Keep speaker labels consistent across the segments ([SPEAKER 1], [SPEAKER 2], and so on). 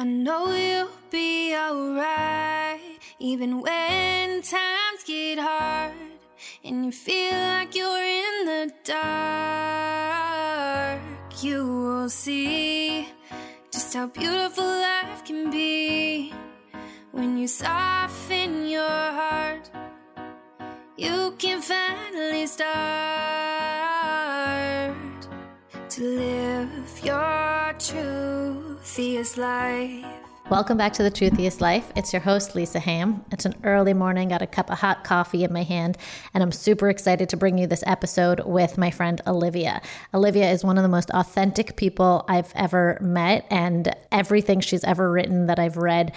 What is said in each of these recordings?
[SPEAKER 1] I know you'll be alright, even when times get hard and you feel like you're in the dark. You will see just how beautiful life can be when you soften your heart. You can finally start to live truthiest life.
[SPEAKER 2] Welcome back to The Truthiest Life. It's your host, Lisa Ham. It's an early morning, got a cup of hot coffee in my hand, and I'm super excited to bring you this episode with my friend Olivia. Olivia is one of the most authentic people I've ever met, and everything she's ever written that I've read,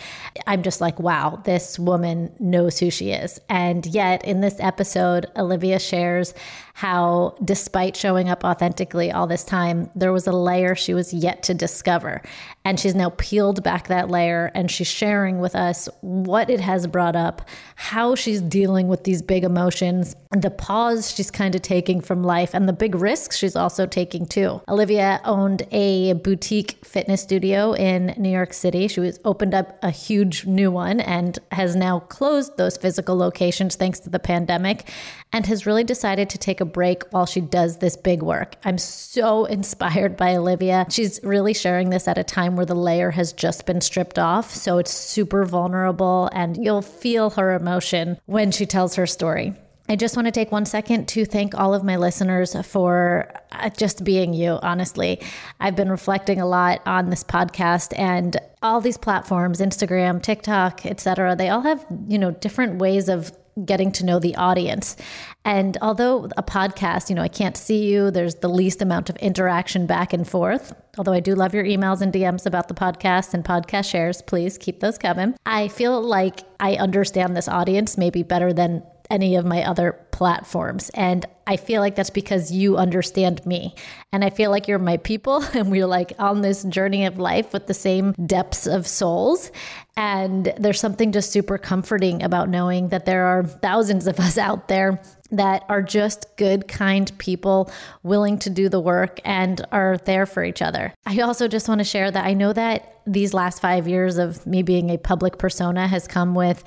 [SPEAKER 2] I'm just like, wow, this woman knows who she is. And yet, in this episode, Olivia shares how, despite showing up authentically all this time, there was a layer she was yet to discover. And she's now peeled back that layer and she's sharing with us what it has brought up, how she's dealing with these big emotions, the pause she's kind of taking from life, and the big risks she's also taking too. Olivia owned a boutique fitness studio in New York City. She was opened up a huge new one and has now closed those physical locations thanks to the pandemic and has really decided to take a break while she does this big work. I'm so inspired by Olivia. She's really sharing this at a time where the layer has just been stripped off. So it's super vulnerable, and you'll feel her emotion when she tells her story. I just want to take one second to thank all of my listeners for uh, just being you, honestly. I've been reflecting a lot on this podcast and all these platforms, Instagram, TikTok, etc. They all have, you know, different ways of getting to know the audience. And although a podcast, you know, I can't see you, there's the least amount of interaction back and forth. Although I do love your emails and DMs about the podcast and podcast shares, please keep those coming. I feel like I understand this audience maybe better than any of my other platforms. And I feel like that's because you understand me. And I feel like you're my people and we're like on this journey of life with the same depths of souls. And there's something just super comforting about knowing that there are thousands of us out there that are just good, kind people willing to do the work and are there for each other. I also just want to share that I know that these last five years of me being a public persona has come with,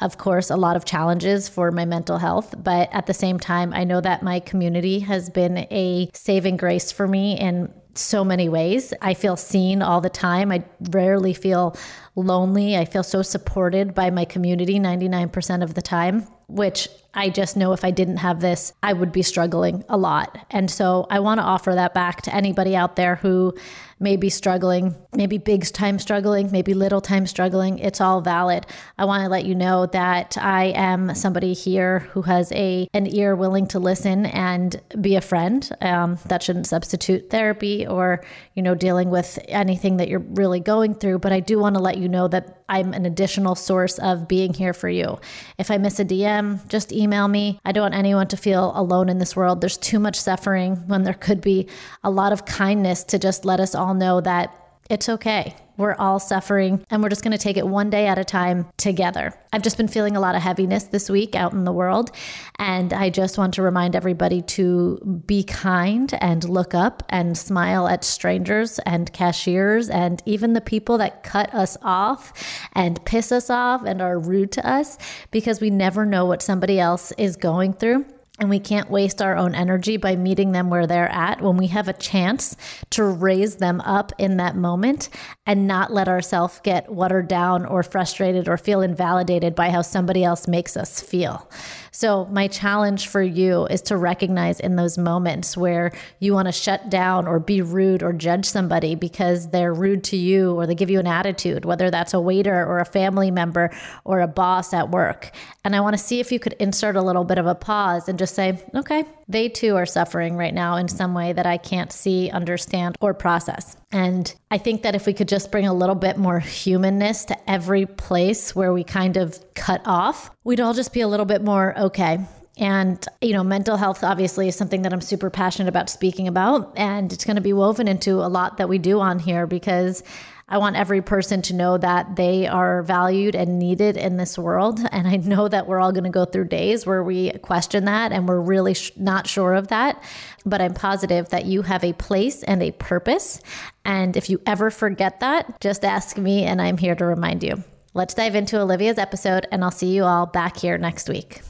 [SPEAKER 2] of course, a lot of challenges for my mental health. But at the same time, I know that my community has been a saving grace for me in so many ways. I feel seen all the time. I rarely feel lonely. I feel so supported by my community 99% of the time, which I just know if I didn't have this, I would be struggling a lot. And so I want to offer that back to anybody out there who may be struggling, maybe big time struggling, maybe little time struggling. It's all valid. I want to let you know that I am somebody here who has a an ear willing to listen and be a friend. Um, that shouldn't substitute therapy or you know dealing with anything that you're really going through. But I do want to let you know that I'm an additional source of being here for you. If I miss a DM, just email me. I don't want anyone to feel alone in this world. There's too much suffering when there could be a lot of kindness to just let us all know that It's okay. We're all suffering and we're just going to take it one day at a time together. I've just been feeling a lot of heaviness this week out in the world. And I just want to remind everybody to be kind and look up and smile at strangers and cashiers and even the people that cut us off and piss us off and are rude to us because we never know what somebody else is going through. And we can't waste our own energy by meeting them where they're at when we have a chance to raise them up in that moment and not let ourselves get watered down or frustrated or feel invalidated by how somebody else makes us feel. So, my challenge for you is to recognize in those moments where you want to shut down or be rude or judge somebody because they're rude to you or they give you an attitude, whether that's a waiter or a family member or a boss at work. And I want to see if you could insert a little bit of a pause and just say, okay, they too are suffering right now in some way that I can't see, understand, or process. And I think that if we could just bring a little bit more humanness to every place where we kind of cut off, we'd all just be a little bit more okay. And, you know, mental health obviously is something that I'm super passionate about speaking about. And it's going to be woven into a lot that we do on here because I want every person to know that they are valued and needed in this world. And I know that we're all going to go through days where we question that and we're really sh- not sure of that. But I'm positive that you have a place and a purpose. And if you ever forget that, just ask me and I'm here to remind you. Let's dive into Olivia's episode, and I'll see you all back here next week.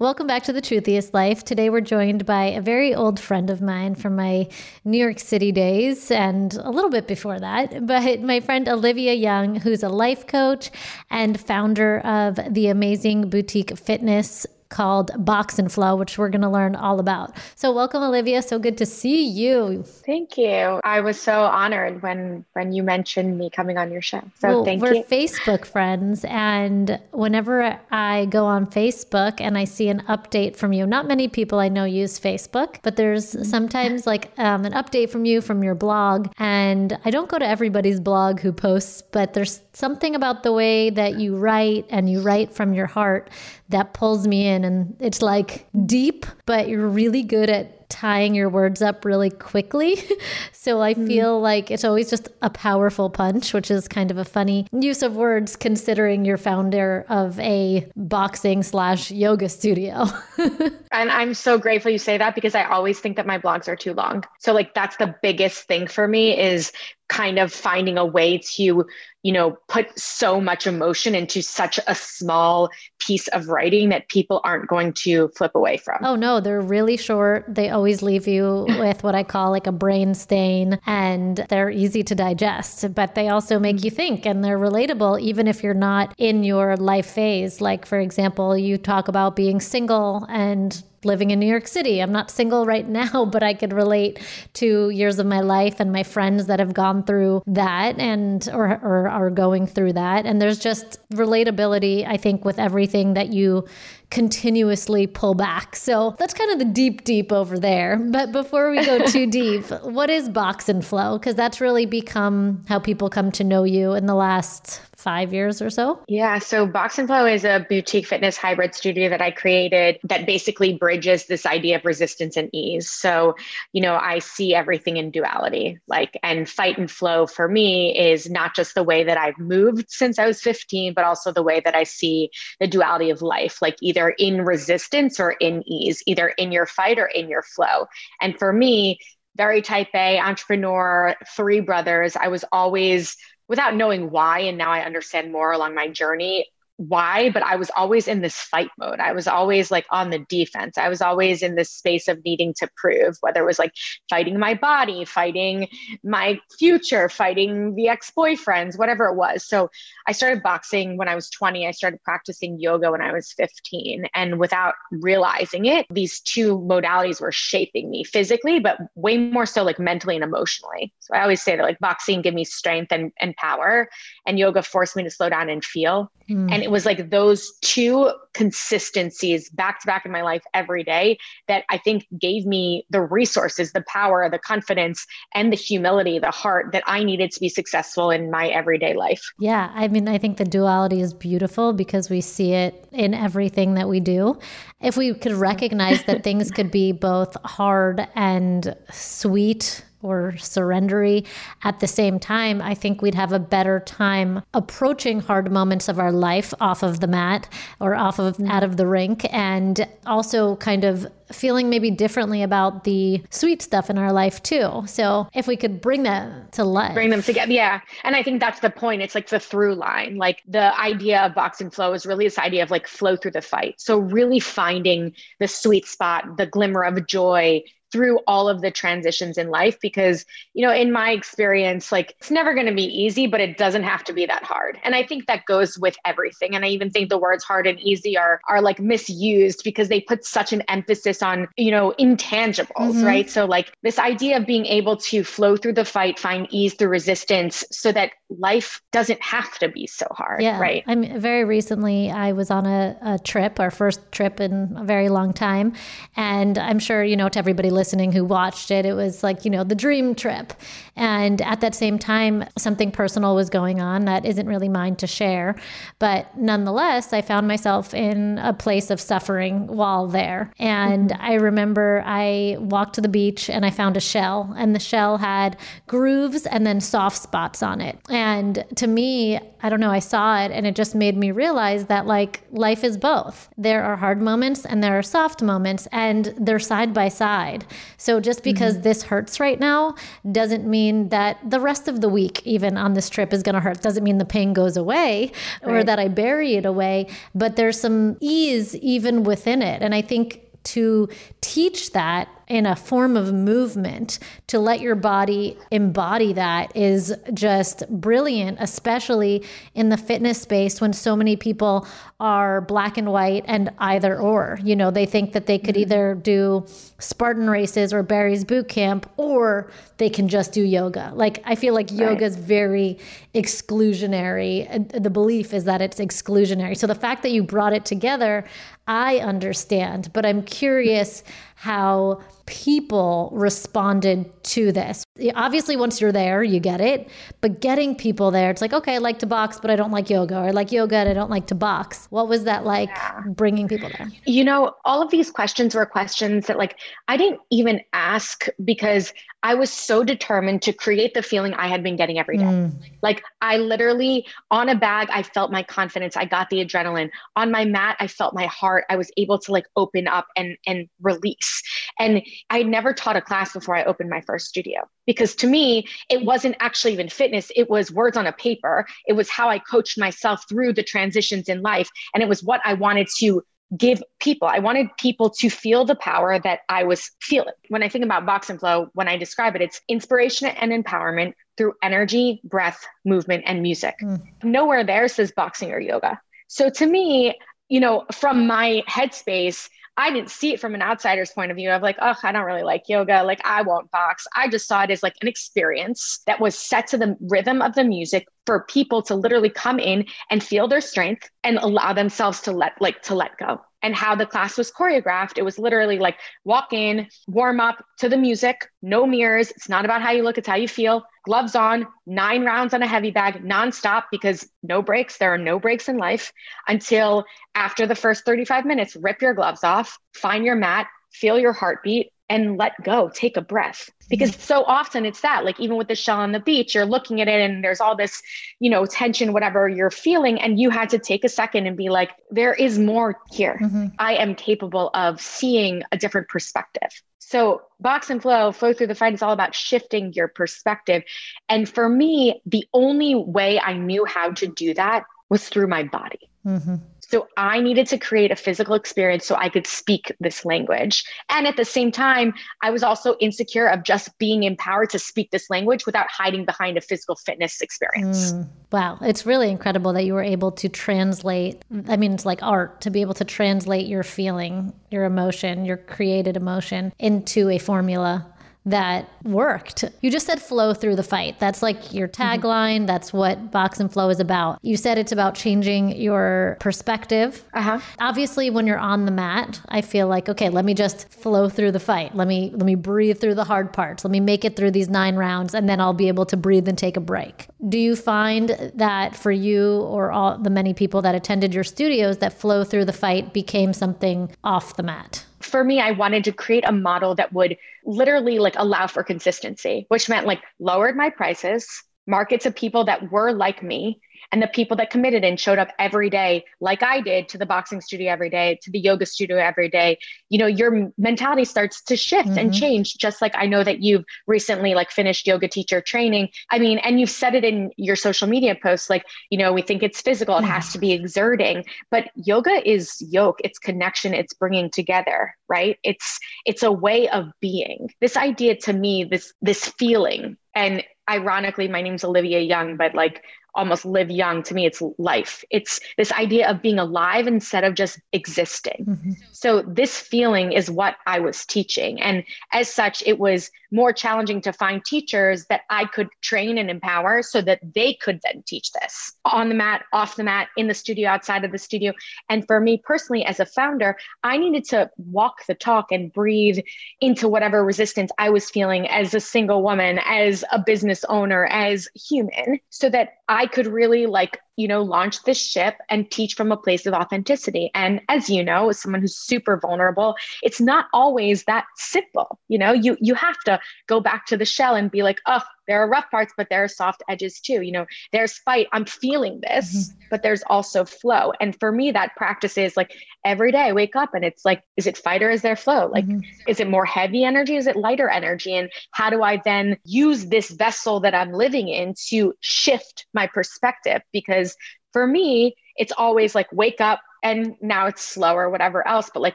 [SPEAKER 2] Welcome back to the Truthiest Life. Today we're joined by a very old friend of mine from my New York City days and a little bit before that, but my friend Olivia Young, who's a life coach and founder of the amazing boutique fitness called Box and Flow, which we're going to learn all about. So welcome, Olivia. So good to see you.
[SPEAKER 3] Thank you. I was so honored when when you mentioned me coming on your show. So
[SPEAKER 2] well,
[SPEAKER 3] thank
[SPEAKER 2] we're
[SPEAKER 3] you.
[SPEAKER 2] We're Facebook friends, and whenever I go on Facebook and I see an update from you, not many people I know use Facebook, but there's mm-hmm. sometimes like um, an update from you from your blog, and I don't go to everybody's blog who posts, but there's something about the way that you write and you write from your heart that pulls me in. And it's like deep, but you're really good at tying your words up really quickly. so I mm. feel like it's always just a powerful punch, which is kind of a funny use of words considering you're founder of a boxing slash yoga studio.
[SPEAKER 3] and I'm so grateful you say that because I always think that my blogs are too long. So like that's the biggest thing for me is kind of finding a way to you know put so much emotion into such a small piece of writing that people aren't going to flip away from.
[SPEAKER 2] Oh no they're really short. They always leave you with what i call like a brain stain and they're easy to digest but they also make you mm-hmm. think and they're relatable even if you're not in your life phase. Like for example you talk about being single and living in New York City. I'm not single right now, but I could relate to years of my life and my friends that have gone through that and or, or are going through that. And there's just relatability, I think, with everything that you continuously pull back. So that's kind of the deep, deep over there. But before we go too deep, what is Box and Flow? Because that's really become how people come to know you in the last five years or so?
[SPEAKER 3] Yeah. So Box and Flow is a boutique fitness hybrid studio that I created that basically bridges this idea of resistance and ease. So, you know, I see everything in duality, like, and fight and flow for me is not just the way that I've moved since I was 15, but also the way that I see the duality of life, like either in resistance or in ease, either in your fight or in your flow. And for me, very type A entrepreneur, three brothers, I was always without knowing why and now i understand more along my journey why, but I was always in this fight mode. I was always like on the defense. I was always in this space of needing to prove, whether it was like fighting my body, fighting my future, fighting the ex boyfriends, whatever it was. So I started boxing when I was 20. I started practicing yoga when I was 15. And without realizing it, these two modalities were shaping me physically, but way more so like mentally and emotionally. So I always say that like boxing gave me strength and, and power, and yoga forced me to slow down and feel. Mm. And it was like those two consistencies back to back in my life every day that I think gave me the resources, the power, the confidence, and the humility, the heart that I needed to be successful in my everyday life.
[SPEAKER 2] Yeah. I mean, I think the duality is beautiful because we see it in everything that we do. If we could recognize that things could be both hard and sweet or surrendery. At the same time, I think we'd have a better time approaching hard moments of our life off of the mat or off of mm-hmm. out of the rink and also kind of feeling maybe differently about the sweet stuff in our life too. So if we could bring that to life,
[SPEAKER 3] bring them together. Yeah. And I think that's the point. It's like the through line. Like the idea of box and flow is really this idea of like flow through the fight. So really finding the sweet spot, the glimmer of joy through all of the transitions in life because you know in my experience like it's never going to be easy but it doesn't have to be that hard. And i think that goes with everything. And i even think the words hard and easy are are like misused because they put such an emphasis on you know intangibles mm-hmm. right? So like this idea of being able to flow through the fight find ease through resistance so that life doesn't have to be so hard yeah. right?
[SPEAKER 2] I mean very recently i was on a, a trip our first trip in a very long time. And i'm sure you know to everybody listening listening who watched it, it was like, you know, the dream trip. And at that same time, something personal was going on that isn't really mine to share. But nonetheless, I found myself in a place of suffering while there. And mm-hmm. I remember I walked to the beach and I found a shell, and the shell had grooves and then soft spots on it. And to me, I don't know, I saw it and it just made me realize that like life is both. There are hard moments and there are soft moments, and they're side by side. So just because mm-hmm. this hurts right now doesn't mean that the rest of the week, even on this trip, is going to hurt. Doesn't mean the pain goes away right. or that I bury it away, but there's some ease even within it. And I think to teach that in a form of movement to let your body embody that is just brilliant, especially in the fitness space when so many people are black and white and either or. You know, they think that they could mm-hmm. either do Spartan races or Barry's boot camp or they can just do yoga. Like, I feel like yoga right. is very exclusionary. The belief is that it's exclusionary. So the fact that you brought it together, I understand, but I'm curious how people responded to this. Obviously, once you're there, you get it. But getting people there, it's like, okay, I like to box, but I don't like yoga, or I like yoga and I don't like to box. What was that like yeah. bringing people there?
[SPEAKER 3] You know, all of these questions were questions that, like, I didn't even ask because I was so determined to create the feeling I had been getting every day. Mm. Like, I literally, on a bag, I felt my confidence. I got the adrenaline. On my mat, I felt my heart. I was able to like open up and and release. And I had never taught a class before I opened my first studio because to me, it wasn't actually even fitness. It was words on a paper. It was how I coached myself through the transitions in life. And it was what I wanted to give people. I wanted people to feel the power that I was feeling. When I think about box and flow, when I describe it, it's inspiration and empowerment through energy, breath, movement, and music. Mm. Nowhere there says boxing or yoga. So to me, you know, from my headspace, I didn't see it from an outsider's point of view of like, oh, I don't really like yoga. Like, I won't box. I just saw it as like an experience that was set to the rhythm of the music for people to literally come in and feel their strength and allow themselves to let like to let go and how the class was choreographed. It was literally like walk in, warm up to the music, no mirrors. It's not about how you look, it's how you feel. Gloves on, nine rounds on a heavy bag, nonstop because no breaks. There are no breaks in life until after the first 35 minutes. Rip your gloves off, find your mat, feel your heartbeat, and let go, take a breath. Because mm-hmm. so often it's that, like even with the shell on the beach, you're looking at it and there's all this, you know, tension, whatever you're feeling. And you had to take a second and be like, there is more here. Mm-hmm. I am capable of seeing a different perspective. So, box and flow, flow through the fight is all about shifting your perspective. And for me, the only way I knew how to do that was through my body. Mm-hmm. So I needed to create a physical experience so I could speak this language. And at the same time, I was also insecure of just being empowered to speak this language without hiding behind a physical fitness experience. Mm,
[SPEAKER 2] wow. It's really incredible that you were able to translate. I mean, it's like art to be able to translate your feeling, your emotion, your created emotion into a formula that worked. You just said flow through the fight. That's like your mm-hmm. tagline. Mm-hmm. That's what Box and Flow is about. You said it's about changing your perspective. Uh-huh. Obviously, when you're on the mat, I feel like, okay, let me just flow through the fight. Let me let me breathe through the hard parts. Let me make it through these 9 rounds and then I'll be able to breathe and take a break. Do you find that for you or all the many people that attended your studios that flow through the fight became something off the mat?
[SPEAKER 3] For me, I wanted to create a model that would literally like allow for consistency, which meant like lowered my prices, markets of people that were like me and the people that committed and showed up every day like i did to the boxing studio every day to the yoga studio every day you know your mentality starts to shift mm-hmm. and change just like i know that you've recently like finished yoga teacher training. I mean and you've said it in your social media posts like you know we think it's physical it has to be exerting but yoga is yoke it's connection it's bringing together right? It's it's a way of being. This idea to me this this feeling and ironically my name's olivia young but like almost live young to me it's life. It's this idea of being alive instead of just existing. Mm-hmm. so this feeling is what i was teaching. And as such it was more challenging to find teachers that i could train and empower so that they could then teach this on the mat off the mat in the studio outside of the studio and for me personally as a founder i needed to walk the talk and breathe into whatever resistance i was feeling as a single woman as a business owner as human so that i could really like, you know, launch this ship and teach from a place of authenticity. And as you know, as someone who's super vulnerable, it's not always that simple. You know, you you have to go back to the shell and be like, oh, there are rough parts, but there are soft edges too. You know, there's fight. I'm feeling this, mm-hmm. but there's also flow. And for me, that practice is like every day I wake up and it's like, is it fight or is there flow? Like, mm-hmm. is it more heavy energy? Is it lighter energy? And how do I then use this vessel that I'm living in to shift my perspective? Because for me, it's always like wake up and now it's slower, whatever else, but like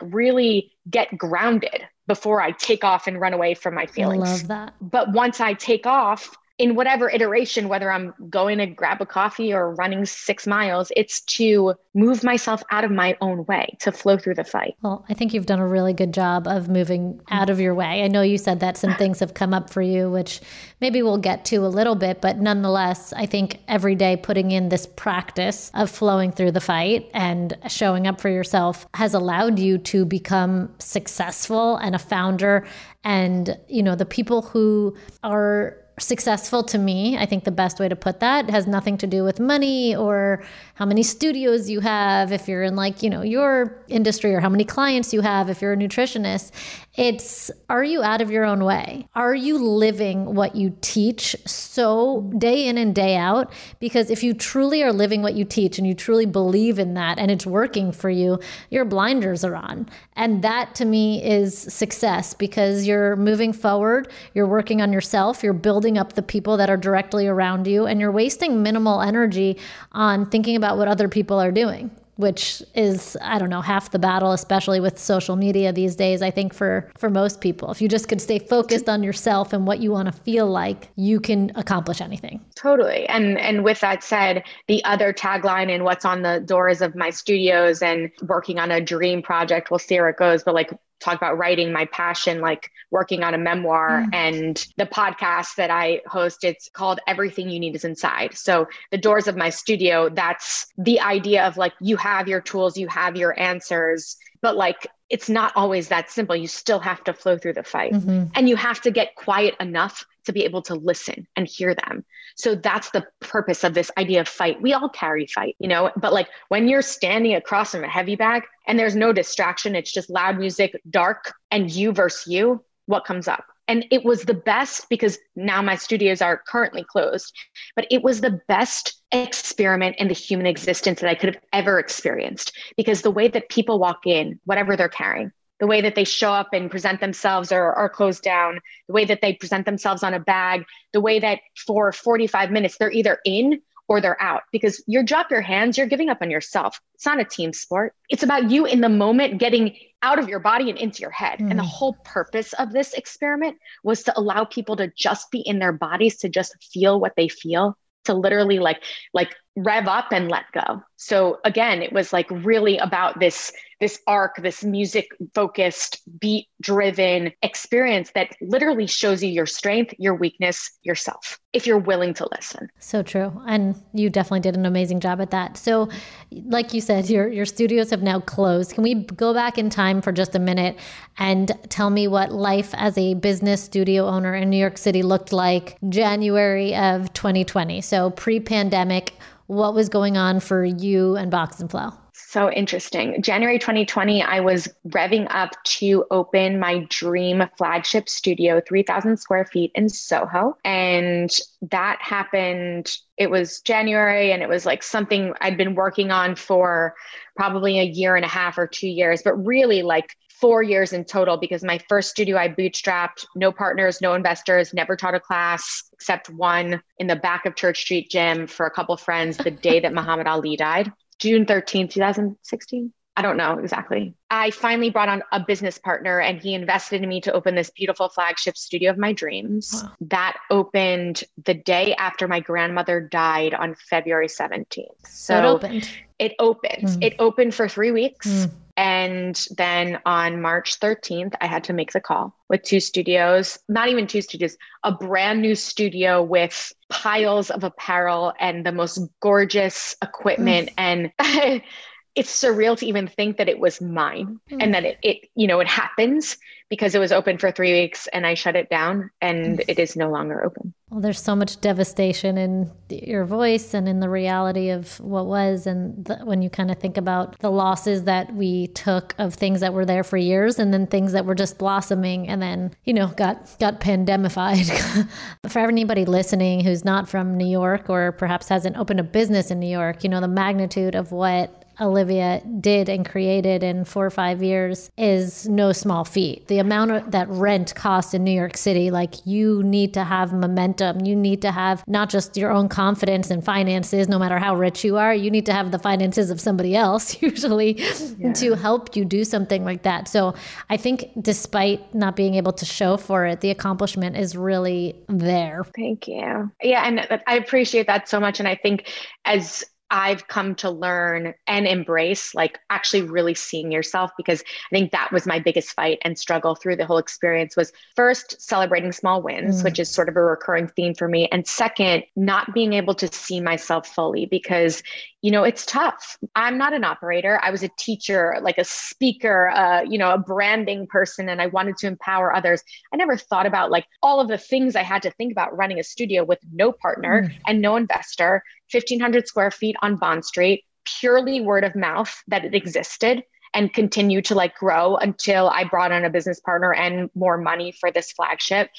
[SPEAKER 3] really get grounded before I take off and run away from my feelings.
[SPEAKER 2] I love that.
[SPEAKER 3] But once I take off, in whatever iteration, whether I'm going to grab a coffee or running six miles, it's to move myself out of my own way to flow through the fight.
[SPEAKER 2] Well, I think you've done a really good job of moving out of your way. I know you said that some things have come up for you, which maybe we'll get to a little bit, but nonetheless, I think every day putting in this practice of flowing through the fight and showing up for yourself has allowed you to become successful and a founder. And, you know, the people who are successful to me, I think the best way to put that has nothing to do with money or how many studios you have if you're in like, you know, your industry or how many clients you have if you're a nutritionist. It's are you out of your own way? Are you living what you teach so day in and day out? Because if you truly are living what you teach and you truly believe in that and it's working for you, your blinders are on. And that to me is success because you're moving forward, you're working on yourself, you're building up the people that are directly around you, and you're wasting minimal energy on thinking about what other people are doing which is I don't know half the battle, especially with social media these days. I think for for most people, if you just could stay focused on yourself and what you want to feel like, you can accomplish anything.
[SPEAKER 3] Totally. And and with that said, the other tagline and what's on the doors of my studios and working on a dream project, we'll see where it goes. But like talk about writing my passion like working on a memoir mm. and the podcast that i host it's called everything you need is inside so the doors of my studio that's the idea of like you have your tools you have your answers but like it's not always that simple you still have to flow through the fight mm-hmm. and you have to get quiet enough to be able to listen and hear them. So that's the purpose of this idea of fight. We all carry fight, you know, but like when you're standing across from a heavy bag and there's no distraction, it's just loud music, dark, and you versus you, what comes up? And it was the best because now my studios are currently closed, but it was the best experiment in the human existence that I could have ever experienced because the way that people walk in, whatever they're carrying, the way that they show up and present themselves or are closed down, the way that they present themselves on a bag, the way that for 45 minutes they're either in or they're out because you drop your hands, you're giving up on yourself. It's not a team sport. It's about you in the moment getting out of your body and into your head. Mm. And the mm. whole purpose of this experiment was to allow people to just be in their bodies, to just feel what they feel, to literally like like rev up and let go. So again, it was like really about this this arc, this music focused, beat driven experience that literally shows you your strength, your weakness, yourself, if you're willing to listen.
[SPEAKER 2] So true. And you definitely did an amazing job at that. So, like you said, your, your studios have now closed. Can we go back in time for just a minute and tell me what life as a business studio owner in New York City looked like January of 2020? So, pre pandemic, what was going on for you and Box and Flow?
[SPEAKER 3] So interesting. January 2020, I was revving up to open my dream flagship studio, 3,000 square feet in Soho. And that happened, it was January, and it was like something I'd been working on for probably a year and a half or two years, but really like four years in total because my first studio I bootstrapped, no partners, no investors, never taught a class except one in the back of Church Street Gym for a couple friends the day that Muhammad Ali died. June 13th, 2016. I don't know exactly. I finally brought on a business partner and he invested in me to open this beautiful flagship studio of my dreams. Wow. That opened the day after my grandmother died on February 17th.
[SPEAKER 2] So, so it opened.
[SPEAKER 3] It opened. Mm. It opened for three weeks. Mm. And then on March 13th, I had to make the call with two studios, not even two studios, a brand new studio with piles of apparel and the most gorgeous equipment. Mm. And it's surreal to even think that it was mine mm. and that it, it, you know, it happens because it was open for three weeks and I shut it down and mm. it is no longer open.
[SPEAKER 2] Well, there's so much devastation in your voice and in the reality of what was. And the, when you kind of think about the losses that we took of things that were there for years and then things that were just blossoming and then, you know, got, got pandemified. for anybody listening who's not from New York or perhaps hasn't opened a business in New York, you know, the magnitude of what Olivia did and created in four or five years is no small feat. The amount of, that rent costs in New York City, like you need to have momentum. You need to have not just your own confidence and finances, no matter how rich you are, you need to have the finances of somebody else usually yeah. to help you do something like that. So I think despite not being able to show for it, the accomplishment is really there.
[SPEAKER 3] Thank you. Yeah. And I appreciate that so much. And I think as I've come to learn and embrace, like actually really seeing yourself, because I think that was my biggest fight and struggle through the whole experience was first celebrating small wins, mm. which is sort of a recurring theme for me. And second, not being able to see myself fully because, you know, it's tough. I'm not an operator. I was a teacher, like a speaker, uh, you know, a branding person, and I wanted to empower others. I never thought about like all of the things I had to think about running a studio with no partner mm. and no investor 1,500 square feet on Bond Street, purely word of mouth that it existed and continue to like grow until I brought on a business partner and more money for this flagship.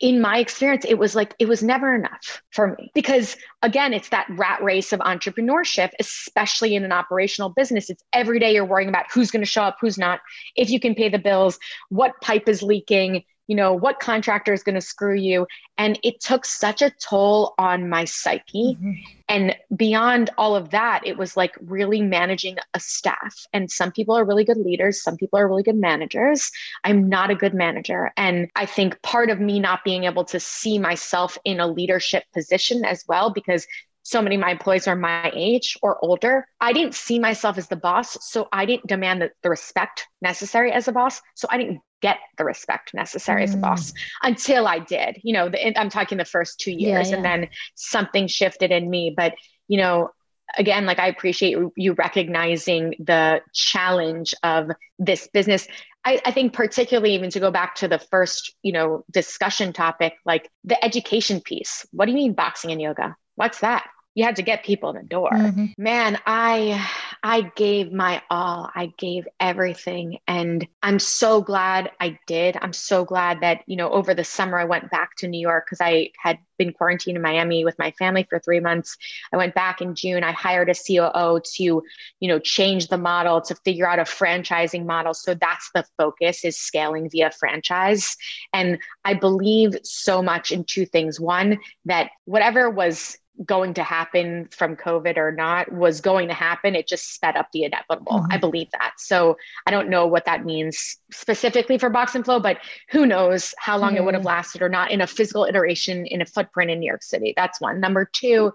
[SPEAKER 3] In my experience, it was like, it was never enough for me because again, it's that rat race of entrepreneurship, especially in an operational business. It's every day you're worrying about who's going to show up, who's not, if you can pay the bills, what pipe is leaking, you know, what contractor is going to screw you? And it took such a toll on my psyche. Mm-hmm. And beyond all of that, it was like really managing a staff. And some people are really good leaders, some people are really good managers. I'm not a good manager. And I think part of me not being able to see myself in a leadership position as well, because so many of my employees are my age or older. I didn't see myself as the boss, so I didn't demand the, the respect necessary as a boss. So I didn't get the respect necessary mm. as a boss mm. until I did. You know, the, I'm talking the first two years, yeah, yeah. and then something shifted in me. But you know, again, like I appreciate you recognizing the challenge of this business. I, I, think particularly even to go back to the first, you know, discussion topic, like the education piece. What do you mean boxing and yoga? What's that? You had to get people in the door. Mm-hmm. Man, I I gave my all. I gave everything and I'm so glad I did. I'm so glad that, you know, over the summer I went back to New York cuz I had been quarantined in Miami with my family for 3 months. I went back in June. I hired a COO to, you know, change the model to figure out a franchising model. So that's the focus is scaling via franchise. And I believe so much in two things. One, that whatever was going to happen from COVID or not was going to happen. It just sped up the inevitable. Mm-hmm. I believe that. So I don't know what that means specifically for Box and Flow, but who knows how long mm-hmm. it would have mm-hmm. lasted or not in a physical iteration in a footprint in New York City. That's one. Number two,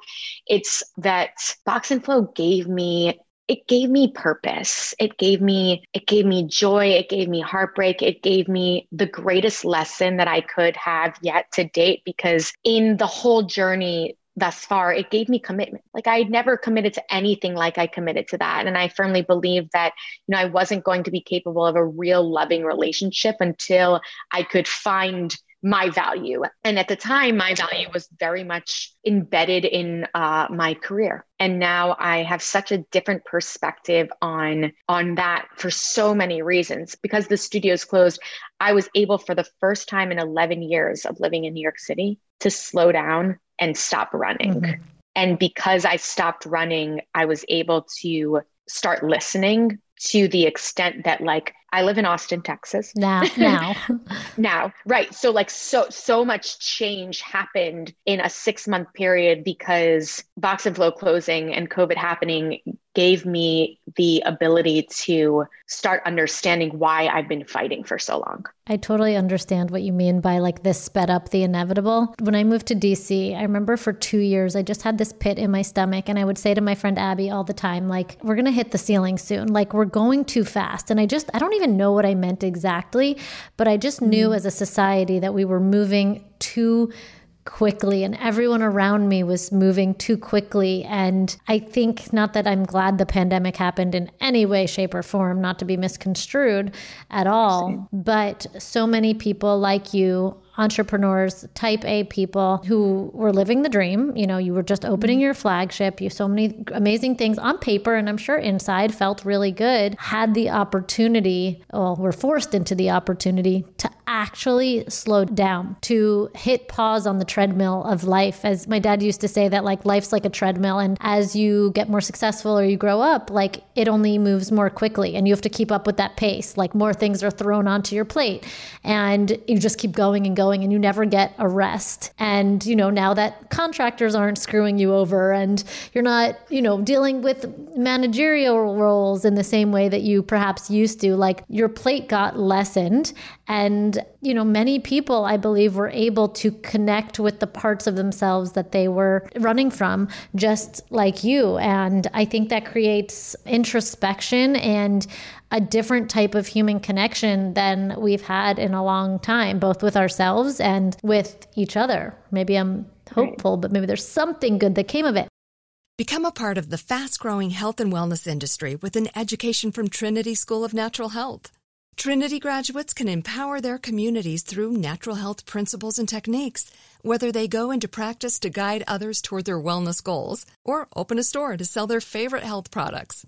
[SPEAKER 3] it's that Box and Flow gave me it gave me purpose it gave me it gave me joy it gave me heartbreak it gave me the greatest lesson that i could have yet to date because in the whole journey thus far, it gave me commitment. Like I had never committed to anything like I committed to that. And I firmly believe that, you know, I wasn't going to be capable of a real loving relationship until I could find my value. And at the time, my value was very much embedded in uh, my career. And now I have such a different perspective on on that for so many reasons. Because the studio's closed, I was able for the first time in 11 years of living in New York City to slow down and stop running. Mm-hmm. And because I stopped running, I was able to start listening to the extent that like I live in Austin, Texas.
[SPEAKER 2] Now, now.
[SPEAKER 3] now, right. So like so so much change happened in a 6-month period because Box and Flow closing and COVID happening gave me the ability to start understanding why I've been fighting for so long.
[SPEAKER 2] I totally understand what you mean by like this sped up the inevitable. When I moved to DC, I remember for two years, I just had this pit in my stomach. And I would say to my friend Abby all the time, like, we're going to hit the ceiling soon. Like, we're going too fast. And I just, I don't even know what I meant exactly, but I just knew mm. as a society that we were moving too quickly and everyone around me was moving too quickly. And i think not that i'm glad the pandemic happened in any way shape or form not to be misconstrued at all but so many people like you entrepreneurs, type A people who were living the dream. You know, you were just opening mm-hmm. your flagship. You so many amazing things on paper, and I'm sure inside felt really good. Had the opportunity, well, were forced into the opportunity to actually slow down, to hit pause on the treadmill of life. As my dad used to say, that like life's like a treadmill. And as you get more successful or you grow up, like it only moves more quickly and you have to keep up with that pace. Like more things are thrown onto your plate and you just keep going and going and you never get a rest. And, you know, now that contractors aren't screwing you over and you're not, you know, dealing with managerial roles in the same way that you perhaps used to, like your plate got lessened and you know, many people, I believe, were able to connect with the parts of themselves that they were running from, just like you. And I think that creates introspection and a different type of human connection than we've had in a long time, both with ourselves and with each other. Maybe I'm hopeful, right. but maybe there's something good that came of it.
[SPEAKER 4] Become a part of the fast growing health and wellness industry with an education from Trinity School of Natural Health. Trinity graduates can empower their communities through natural health principles and techniques, whether they go into practice to guide others toward their wellness goals or open a store to sell their favorite health products.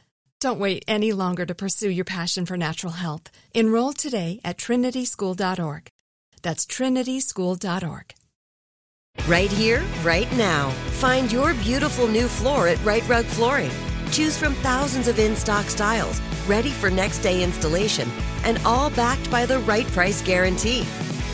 [SPEAKER 4] Don't wait any longer to pursue your passion for natural health. Enroll today at trinityschool.org. That's trinityschool.org.
[SPEAKER 5] Right here, right now. Find your beautiful new floor at Rite Rug Flooring. Choose from thousands of in stock styles, ready for next day installation, and all backed by the right price guarantee.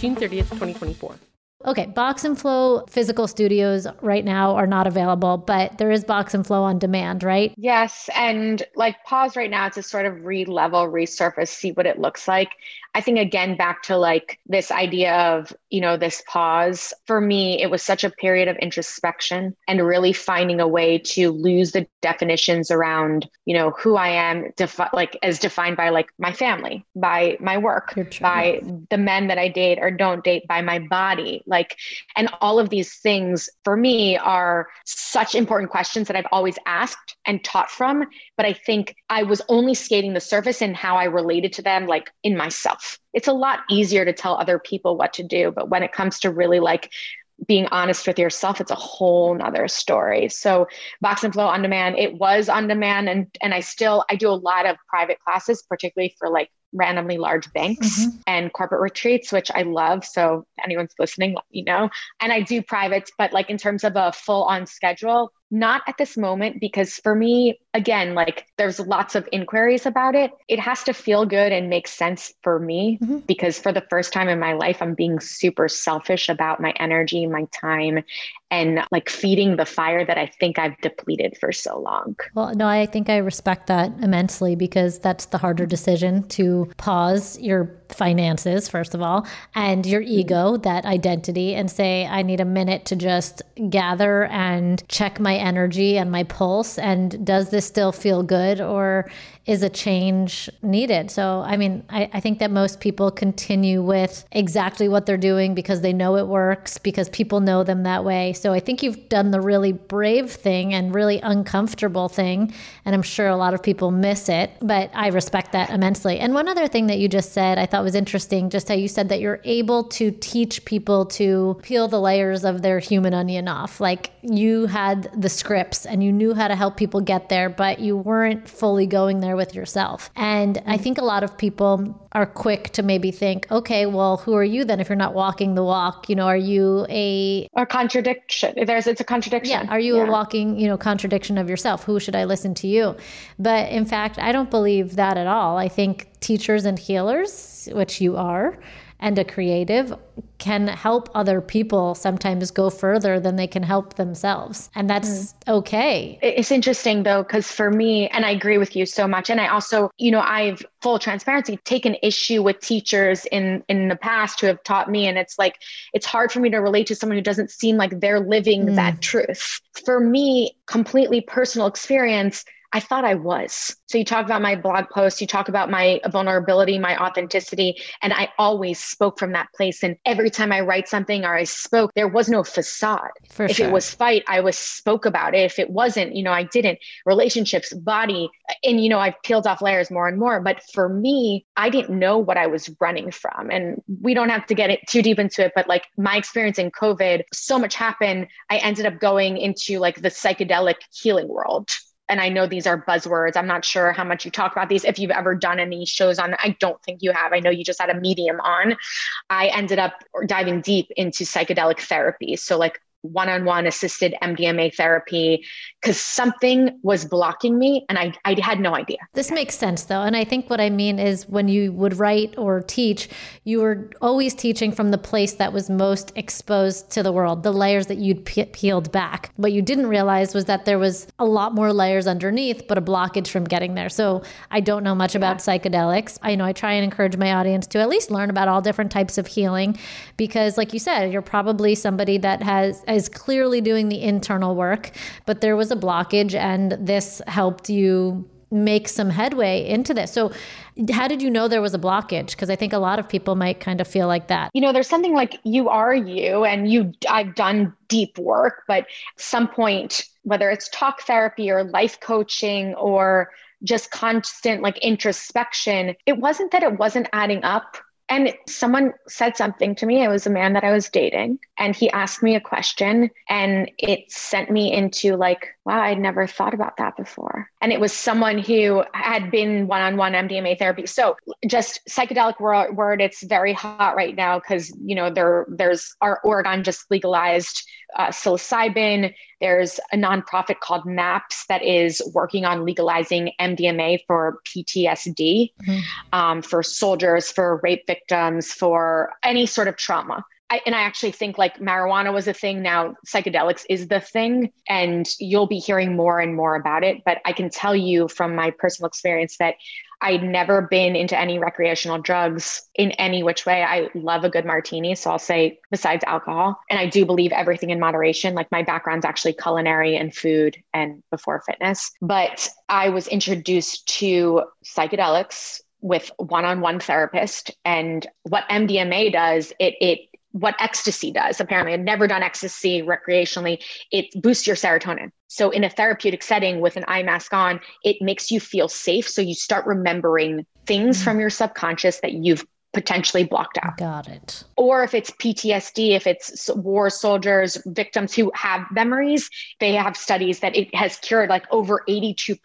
[SPEAKER 6] June 30th, 2024.
[SPEAKER 2] Okay, Box and Flow physical studios right now are not available, but there is Box and Flow on demand, right?
[SPEAKER 3] Yes. And like pause right now to sort of re-level, resurface, see what it looks like. I think again back to like this idea of, you know, this pause. For me, it was such a period of introspection and really finding a way to lose the definitions around, you know, who I am defi- like as defined by like my family, by my work, by the men that I date or don't date, by my body Like, and all of these things for me are such important questions that I've always asked and taught from. But I think I was only skating the surface in how I related to them, like in myself. It's a lot easier to tell other people what to do. But when it comes to really like being honest with yourself it's a whole nother story so box and flow on demand it was on demand and and i still i do a lot of private classes particularly for like randomly large banks mm-hmm. and corporate retreats which i love so anyone's listening let me know and i do privates but like in terms of a full on schedule not at this moment because for me again like there's lots of inquiries about it it has to feel good and make sense for me mm-hmm. because for the first time in my life i'm being super selfish about my energy my time and like feeding the fire that i think i've depleted for so long
[SPEAKER 2] well no i think i respect that immensely because that's the harder decision to pause your finances, first of all, and your mm-hmm. ego, that identity, and say, I need a minute to just gather and check my energy and my pulse. And does this still feel good? Or is a change needed? So, I mean, I, I think that most people continue with exactly what they're doing because they know it works, because people know them that way. So, I think you've done the really brave thing and really uncomfortable thing. And I'm sure a lot of people miss it, but I respect that immensely. And one other thing that you just said, I thought was interesting, just how you said that you're able to teach people to peel the layers of their human onion off. Like you had the scripts and you knew how to help people get there, but you weren't fully going there with yourself. And I mm-hmm. think a lot of people are quick to maybe think, okay, well, who are you then if you're not walking the walk? You know, are you a
[SPEAKER 3] a contradiction? There's it's a contradiction.
[SPEAKER 2] Yeah. Are you yeah. a walking, you know, contradiction of yourself? Who should I listen to you? But in fact, I don't believe that at all. I think teachers and healers, which you are, and a creative can help other people sometimes go further than they can help themselves. And that's mm. okay.
[SPEAKER 3] It's interesting though, because for me, and I agree with you so much. And I also, you know, I've full transparency taken issue with teachers in in the past who have taught me. And it's like it's hard for me to relate to someone who doesn't seem like they're living mm. that truth. For me, completely personal experience I thought I was. So you talk about my blog post, you talk about my vulnerability, my authenticity, and I always spoke from that place. And every time I write something or I spoke, there was no facade. For if sure. it was fight, I was spoke about it. If it wasn't, you know, I didn't. Relationships, body, and you know, I've peeled off layers more and more. But for me, I didn't know what I was running from. And we don't have to get it too deep into it, but like my experience in COVID, so much happened. I ended up going into like the psychedelic healing world and I know these are buzzwords. I'm not sure how much you talk about these. If you've ever done any shows on, I don't think you have. I know you just had a medium on. I ended up diving deep into psychedelic therapy. So like one-on-one assisted MDMA therapy because something was blocking me and I, I had no idea.
[SPEAKER 2] This makes sense though. And I think what I mean is when you would write or teach, you were always teaching from the place that was most exposed to the world, the layers that you'd pe- peeled back. What you didn't realize was that there was a lot more layers underneath, but a blockage from getting there. So I don't know much about psychedelics. I know I try and encourage my audience to at least learn about all different types of healing because like you said, you're probably somebody that has is clearly doing the internal work, but there was a blockage, and this helped you make some headway into this. So, how did you know there was a blockage? Because I think a lot of people might kind of feel like that.
[SPEAKER 3] You know, there's something like you are you, and you, I've done deep work, but some point, whether it's talk therapy or life coaching or just constant like introspection, it wasn't that it wasn't adding up and someone said something to me. It was a man that I was dating, and he asked me a question, and it sent me into like, wow, I'd never thought about that before. And it was someone who had been one on one MDMA therapy. So, just psychedelic word, it's very hot right now because, you know, there, there's our Oregon just legalized uh, psilocybin. There's a nonprofit called MAPS that is working on legalizing MDMA for PTSD, mm-hmm. um, for soldiers, for rape victims, for any sort of trauma. I, and I actually think like marijuana was a thing. Now psychedelics is the thing, and you'll be hearing more and more about it. But I can tell you from my personal experience that I'd never been into any recreational drugs in any which way. I love a good martini. So I'll say, besides alcohol. And I do believe everything in moderation. Like my background's actually culinary and food and before fitness. But I was introduced to psychedelics with one-on-one therapist and what MDMA does it it what ecstasy does. Apparently, I've never done ecstasy recreationally. It boosts your serotonin. So, in a therapeutic setting with an eye mask on, it makes you feel safe. So, you start remembering things mm. from your subconscious that you've potentially blocked out.
[SPEAKER 2] Got it.
[SPEAKER 3] Or if it's PTSD, if it's war soldiers, victims who have memories, they have studies that it has cured like over 82%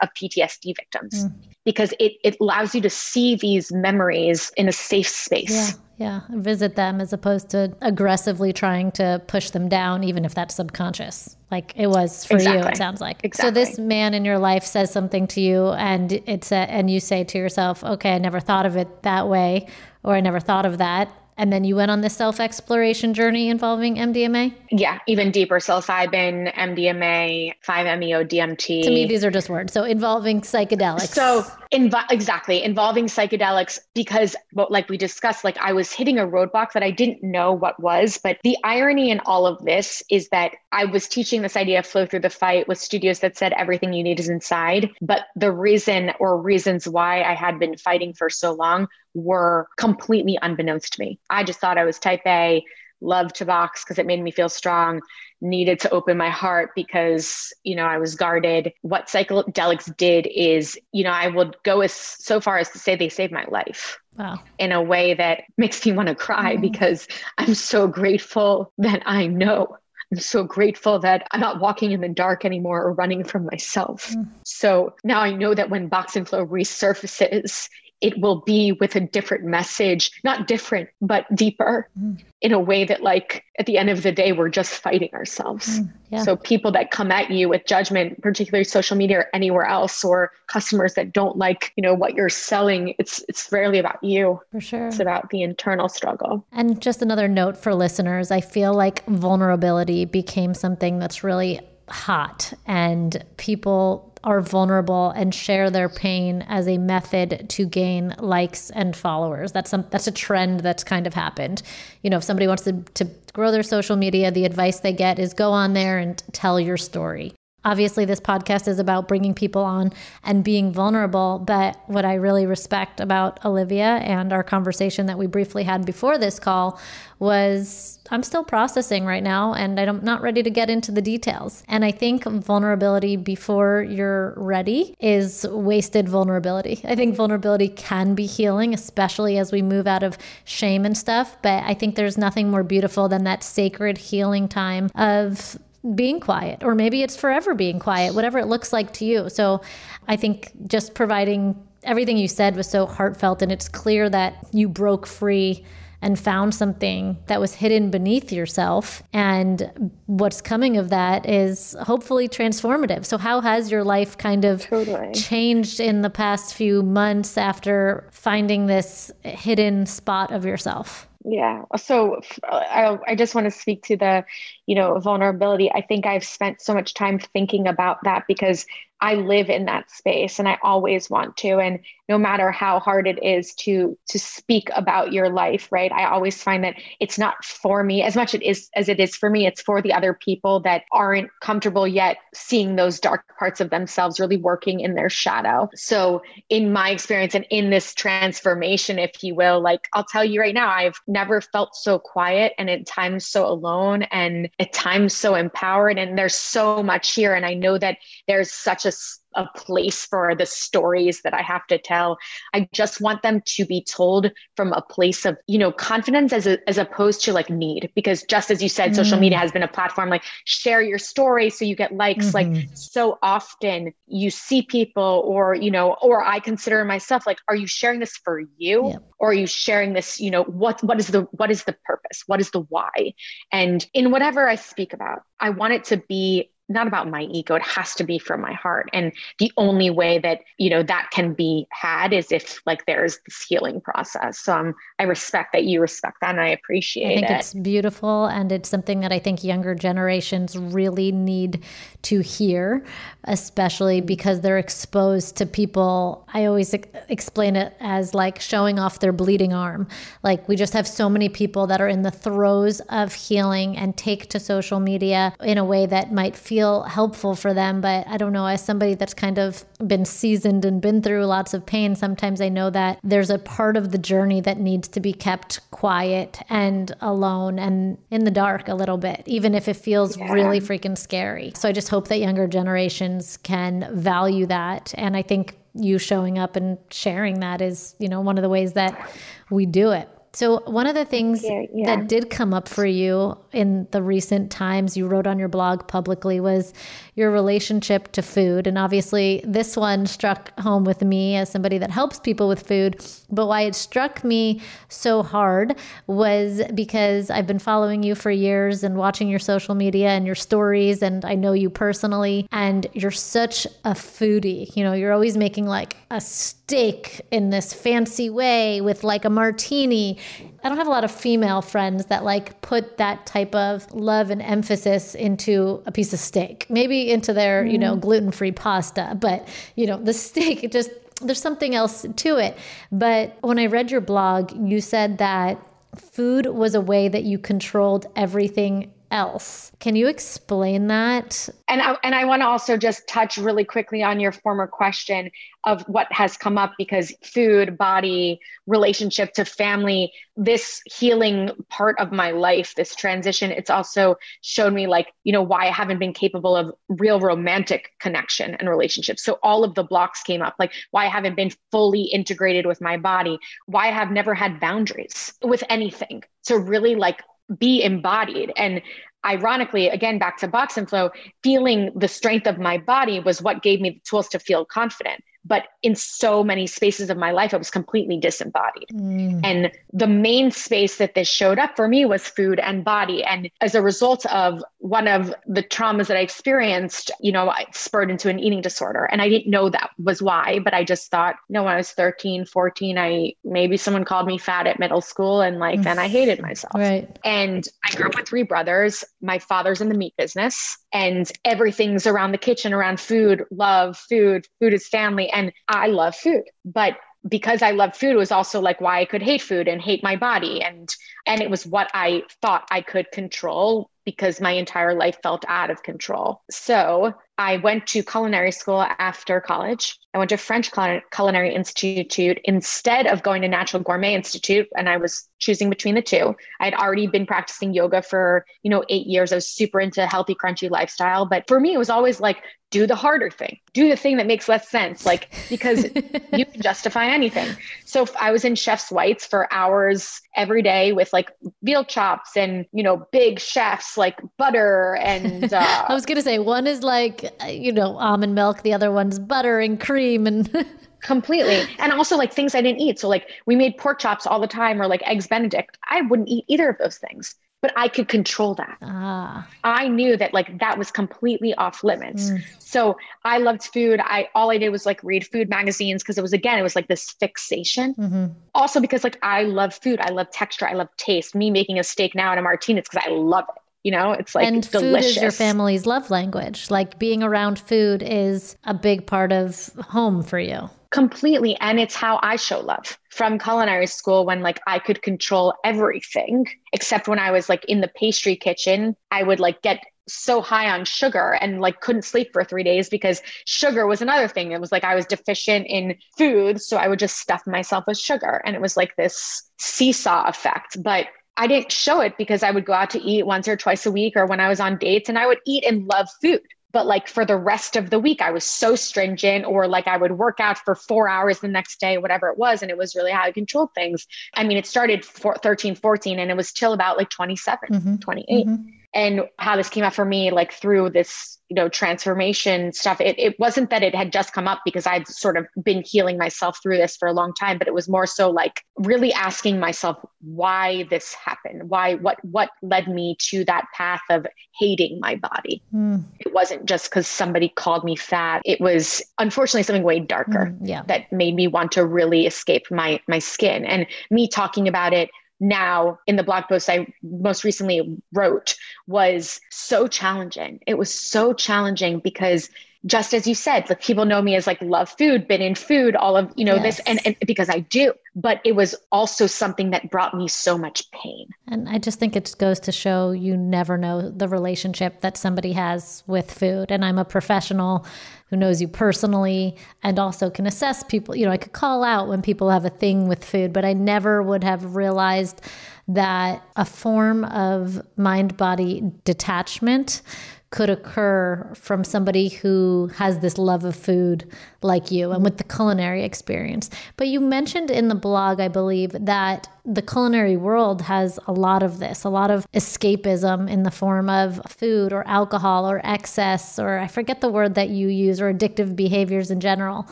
[SPEAKER 3] of PTSD victims mm. Because it, it allows you to see these memories in a safe space.
[SPEAKER 2] Yeah. Yeah, visit them as opposed to aggressively trying to push them down, even if that's subconscious, like it was for exactly. you. It sounds like.
[SPEAKER 3] Exactly.
[SPEAKER 2] So this man in your life says something to you, and it's a, and you say to yourself, "Okay, I never thought of it that way, or I never thought of that." And then you went on this self exploration journey involving MDMA?
[SPEAKER 3] Yeah, even deeper psilocybin, MDMA, 5-MeO, DMT.
[SPEAKER 2] To me, these are just words. So involving psychedelics.
[SPEAKER 3] So, inv- exactly, involving psychedelics because, well, like we discussed, like I was hitting a roadblock that I didn't know what was. But the irony in all of this is that I was teaching this idea of flow through the fight with studios that said everything you need is inside. But the reason or reasons why I had been fighting for so long were completely unbeknownst to me. I just thought I was type A, loved to box because it made me feel strong, needed to open my heart because, you know, I was guarded. What psychedelics did is, you know, I would go as so far as to say they saved my life.
[SPEAKER 2] Wow.
[SPEAKER 3] In a way that makes me want to cry mm. because I'm so grateful that I know I'm so grateful that I'm not walking in the dark anymore or running from myself. Mm. So now I know that when Box and Flow resurfaces, it will be with a different message, not different, but deeper mm. in a way that, like, at the end of the day, we're just fighting ourselves. Mm, yeah. So, people that come at you with judgment, particularly social media or anywhere else, or customers that don't like, you know, what you're selling, it's it's rarely about you.
[SPEAKER 2] For sure.
[SPEAKER 3] It's about the internal struggle.
[SPEAKER 2] And just another note for listeners I feel like vulnerability became something that's really hot and people are vulnerable and share their pain as a method to gain likes and followers. That's some that's a trend that's kind of happened. You know, if somebody wants to, to grow their social media, the advice they get is go on there and tell your story. Obviously, this podcast is about bringing people on and being vulnerable. But what I really respect about Olivia and our conversation that we briefly had before this call was I'm still processing right now and I'm not ready to get into the details. And I think vulnerability before you're ready is wasted vulnerability. I think vulnerability can be healing, especially as we move out of shame and stuff. But I think there's nothing more beautiful than that sacred healing time of being quiet, or maybe it's forever being quiet, whatever it looks like to you. So I think just providing everything you said was so heartfelt, and it's clear that you broke free and found something that was hidden beneath yourself. And what's coming of that is hopefully transformative. So, how has your life kind of
[SPEAKER 3] totally.
[SPEAKER 2] changed in the past few months after finding this hidden spot of yourself?
[SPEAKER 3] Yeah. So uh, I, I just want to speak to the, you know, vulnerability. I think I've spent so much time thinking about that because I live in that space and I always want to. And no matter how hard it is to to speak about your life, right? I always find that it's not for me as much it is as it is for me. It's for the other people that aren't comfortable yet seeing those dark parts of themselves really working in their shadow. So in my experience and in this transformation, if you will, like I'll tell you right now, I've never felt so quiet and at times so alone and at times so empowered. And there's so much here. And I know that there's such a a place for the stories that I have to tell. I just want them to be told from a place of, you know, confidence as, a, as opposed to like need. Because just as you said, mm. social media mm. has been a platform like share your story so you get likes. Mm-hmm. Like so often you see people or, you know, or I consider myself like, are you sharing this for you? Yep. Or are you sharing this, you know, what what is the what is the purpose? What is the why? And in whatever I speak about, I want it to be not about my ego it has to be from my heart. And the only way that you know that can be had is if like there's this healing process. So um, i respect that you respect that and i appreciate
[SPEAKER 2] it i think
[SPEAKER 3] it.
[SPEAKER 2] it's beautiful and it's something that i think younger generations really need to hear especially because they're exposed to people i always explain it as like showing off their bleeding arm. Like we just have so many people that are in the throes of healing and take to social media in a way that might feel feel helpful for them. But I don't know, as somebody that's kind of been seasoned and been through lots of pain, sometimes I know that there's a part of the journey that needs to be kept quiet and alone and in the dark a little bit, even if it feels yeah. really freaking scary. So I just hope that younger generations can value that. And I think you showing up and sharing that is, you know, one of the ways that we do it. So, one of the things yeah, yeah. that did come up for you in the recent times you wrote on your blog publicly was your relationship to food. And obviously, this one struck home with me as somebody that helps people with food. But why it struck me so hard was because I've been following you for years and watching your social media and your stories, and I know you personally, and you're such a foodie. You know, you're always making like a steak in this fancy way with like a martini. I don't have a lot of female friends that like put that type of love and emphasis into a piece of steak, maybe into their, mm. you know, mm. gluten free pasta. But, you know, the steak, it just, there's something else to it. But when I read your blog, you said that food was a way that you controlled everything else. Can you explain that?
[SPEAKER 3] And I, and I want to also just touch really quickly on your former question of what has come up because food, body, relationship to family, this healing part of my life, this transition, it's also showed me like, you know, why I haven't been capable of real romantic connection and relationships. So all of the blocks came up, like why I haven't been fully integrated with my body, why I have never had boundaries with anything. So really like be embodied. And ironically, again, back to box and flow, feeling the strength of my body was what gave me the tools to feel confident but in so many spaces of my life i was completely disembodied. Mm. and the main space that this showed up for me was food and body. And as a result of one of the traumas that i experienced you know i spurred into an eating disorder. And i didn't know that was why but i just thought you know when i was 13 14 i maybe someone called me fat at middle school and like then i hated myself.
[SPEAKER 2] Right.
[SPEAKER 3] And i grew up with three brothers. My father's in the meat business and everything's around the kitchen around food love food food is family and I love food, but because I love food was also like why I could hate food and hate my body. And and it was what I thought I could control because my entire life felt out of control. So I went to culinary school after college. I went to French Culinary Institute instead of going to Natural Gourmet Institute, and I was choosing between the two. I had already been practicing yoga for you know eight years. I was super into healthy, crunchy lifestyle, but for me, it was always like do the harder thing, do the thing that makes less sense, like because you can justify anything. So I was in Chef's Whites for hours every day with like veal chops and you know big chefs like butter and. Uh,
[SPEAKER 2] I was gonna say one is like you know, almond milk. The other one's butter and cream and
[SPEAKER 3] completely. And also like things I didn't eat. So like we made pork chops all the time or like eggs benedict. I wouldn't eat either of those things. But I could control that. Ah. I knew that like that was completely off limits. Mm. So I loved food. I all I did was like read food magazines because it was again, it was like this fixation. Mm-hmm. Also because like I love food. I love texture. I love taste. Me making a steak now and a martini, it's because I love it. You know, it's like
[SPEAKER 2] and
[SPEAKER 3] delicious.
[SPEAKER 2] food is your family's love language. Like being around food is a big part of home for you.
[SPEAKER 3] Completely. And it's how I show love from culinary school when like I could control everything, except when I was like in the pastry kitchen, I would like get so high on sugar and like couldn't sleep for three days because sugar was another thing. It was like I was deficient in food. So I would just stuff myself with sugar. And it was like this seesaw effect. But I didn't show it because I would go out to eat once or twice a week or when I was on dates and I would eat and love food. But like for the rest of the week, I was so stringent, or like I would work out for four hours the next day, whatever it was. And it was really how I controlled things. I mean, it started for 13, 14, and it was till about like 27, mm-hmm. 28. Mm-hmm and how this came out for me like through this you know transformation stuff it, it wasn't that it had just come up because i'd sort of been healing myself through this for a long time but it was more so like really asking myself why this happened why what what led me to that path of hating my body mm. it wasn't just because somebody called me fat it was unfortunately something way darker mm, yeah. that made me want to really escape my my skin and me talking about it now in the blog post I most recently wrote was so challenging. It was so challenging because just as you said, like people know me as like love food, been in food, all of, you know, yes. this and, and because I do, but it was also something that brought me so much pain.
[SPEAKER 2] And I just think it goes to show you never know the relationship that somebody has with food. And I'm a professional who knows you personally and also can assess people. You know, I could call out when people have a thing with food, but I never would have realized that a form of mind body detachment could occur from somebody who has this love of food like you and with the culinary experience. But you mentioned in the blog, I believe, that the culinary world has a lot of this, a lot of escapism in the form of food or alcohol or excess, or I forget the word that you use, or addictive behaviors in general.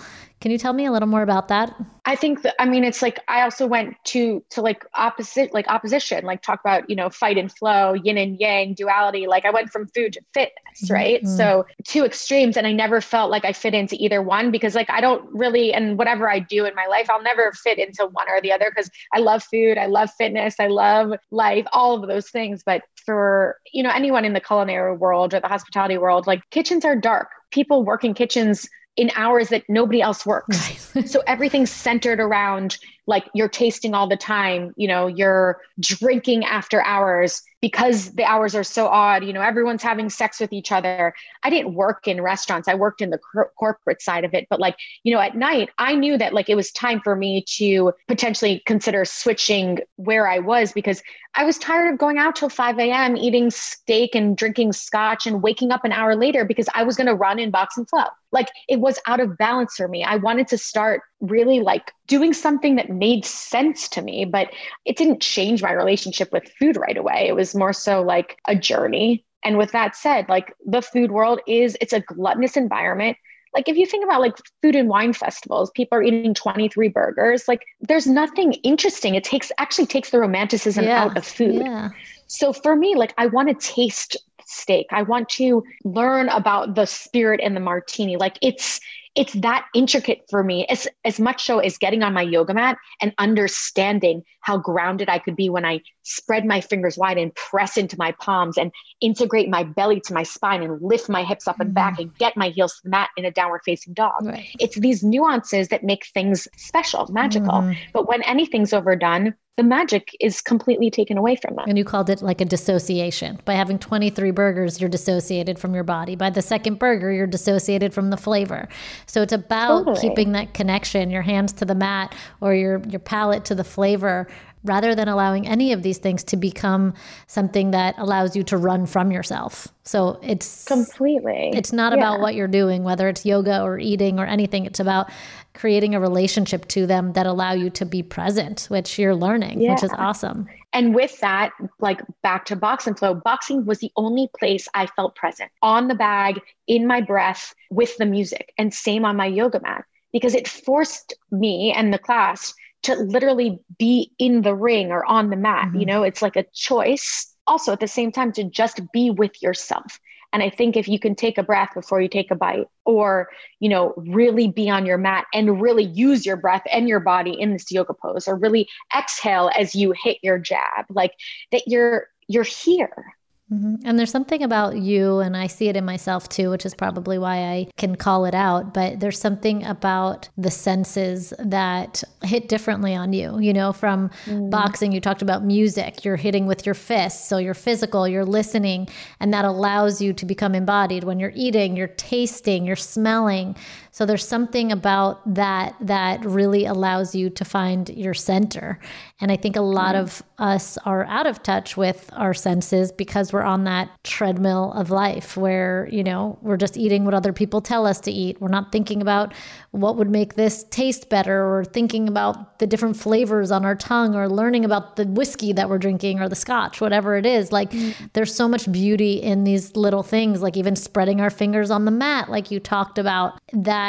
[SPEAKER 2] Can you tell me a little more about that?
[SPEAKER 3] I think that I mean it's like I also went to to like opposite like opposition, like talk about, you know, fight and flow, yin and yang, duality. Like I went from food to fitness, right? Mm-hmm. So two extremes and I never felt like I fit into either one because like I don't really and whatever I do in my life, I'll never fit into one or the other because I love food, I love fitness, I love life, all of those things. But for, you know, anyone in the culinary world or the hospitality world, like kitchens are dark. People work in kitchens in hours that nobody else works. so everything's centered around like you're tasting all the time, you know, you're drinking after hours because the hours are so odd, you know, everyone's having sex with each other. I didn't work in restaurants. I worked in the cor- corporate side of it, but like, you know, at night I knew that like it was time for me to potentially consider switching where I was because I was tired of going out till 5 a.m., eating steak and drinking scotch and waking up an hour later because I was going to run in box and flow. Like it was out of balance for me. I wanted to start really like doing something that made sense to me, but it didn't change my relationship with food right away. It was more so like a journey. And with that said, like the food world is it's a gluttonous environment. Like if you think about like food and wine festivals, people are eating 23 burgers. Like there's nothing interesting. It takes actually takes the romanticism yeah. out of food. Yeah. So for me, like I want to taste steak. I want to learn about the spirit in the martini. Like it's it's that intricate for me as, as much so as getting on my yoga mat and understanding how grounded I could be when I spread my fingers wide and press into my palms and integrate my belly to my spine and lift my hips up and mm. back and get my heels to the mat in a downward facing dog. Right. It's these nuances that make things special, magical. Mm. But when anything's overdone, the magic is completely taken away from them.
[SPEAKER 2] And you called it like a dissociation. By having 23 burgers, you're dissociated from your body. By the second burger, you're dissociated from the flavor. So it's about totally. keeping that connection, your hands to the mat or your your palate to the flavor rather than allowing any of these things to become something that allows you to run from yourself. So it's
[SPEAKER 3] completely,
[SPEAKER 2] it's not yeah. about what you're doing, whether it's yoga or eating or anything. It's about creating a relationship to them that allow you to be present, which you're learning, yeah. which is awesome.
[SPEAKER 3] And with that, like back to box and flow, boxing was the only place I felt present on the bag, in my breath, with the music, and same on my yoga mat because it forced me and the class to literally be in the ring or on the mat. Mm-hmm. You know, it's like a choice. Also, at the same time, to just be with yourself. And I think if you can take a breath before you take a bite, or, you know, really be on your mat and really use your breath and your body in this yoga pose, or really exhale as you hit your jab, like that you're you're here
[SPEAKER 2] Mm-hmm. And there's something about you, and I see it in myself too, which is probably why I can call it out. But there's something about the senses that hit differently on you. You know, from mm. boxing, you talked about music, you're hitting with your fists. So you're physical, you're listening, and that allows you to become embodied. When you're eating, you're tasting, you're smelling. So there's something about that that really allows you to find your center. And I think a lot of us are out of touch with our senses because we're on that treadmill of life where, you know, we're just eating what other people tell us to eat. We're not thinking about what would make this taste better or thinking about the different flavors on our tongue or learning about the whiskey that we're drinking or the scotch, whatever it is. Like mm. there's so much beauty in these little things, like even spreading our fingers on the mat, like you talked about, that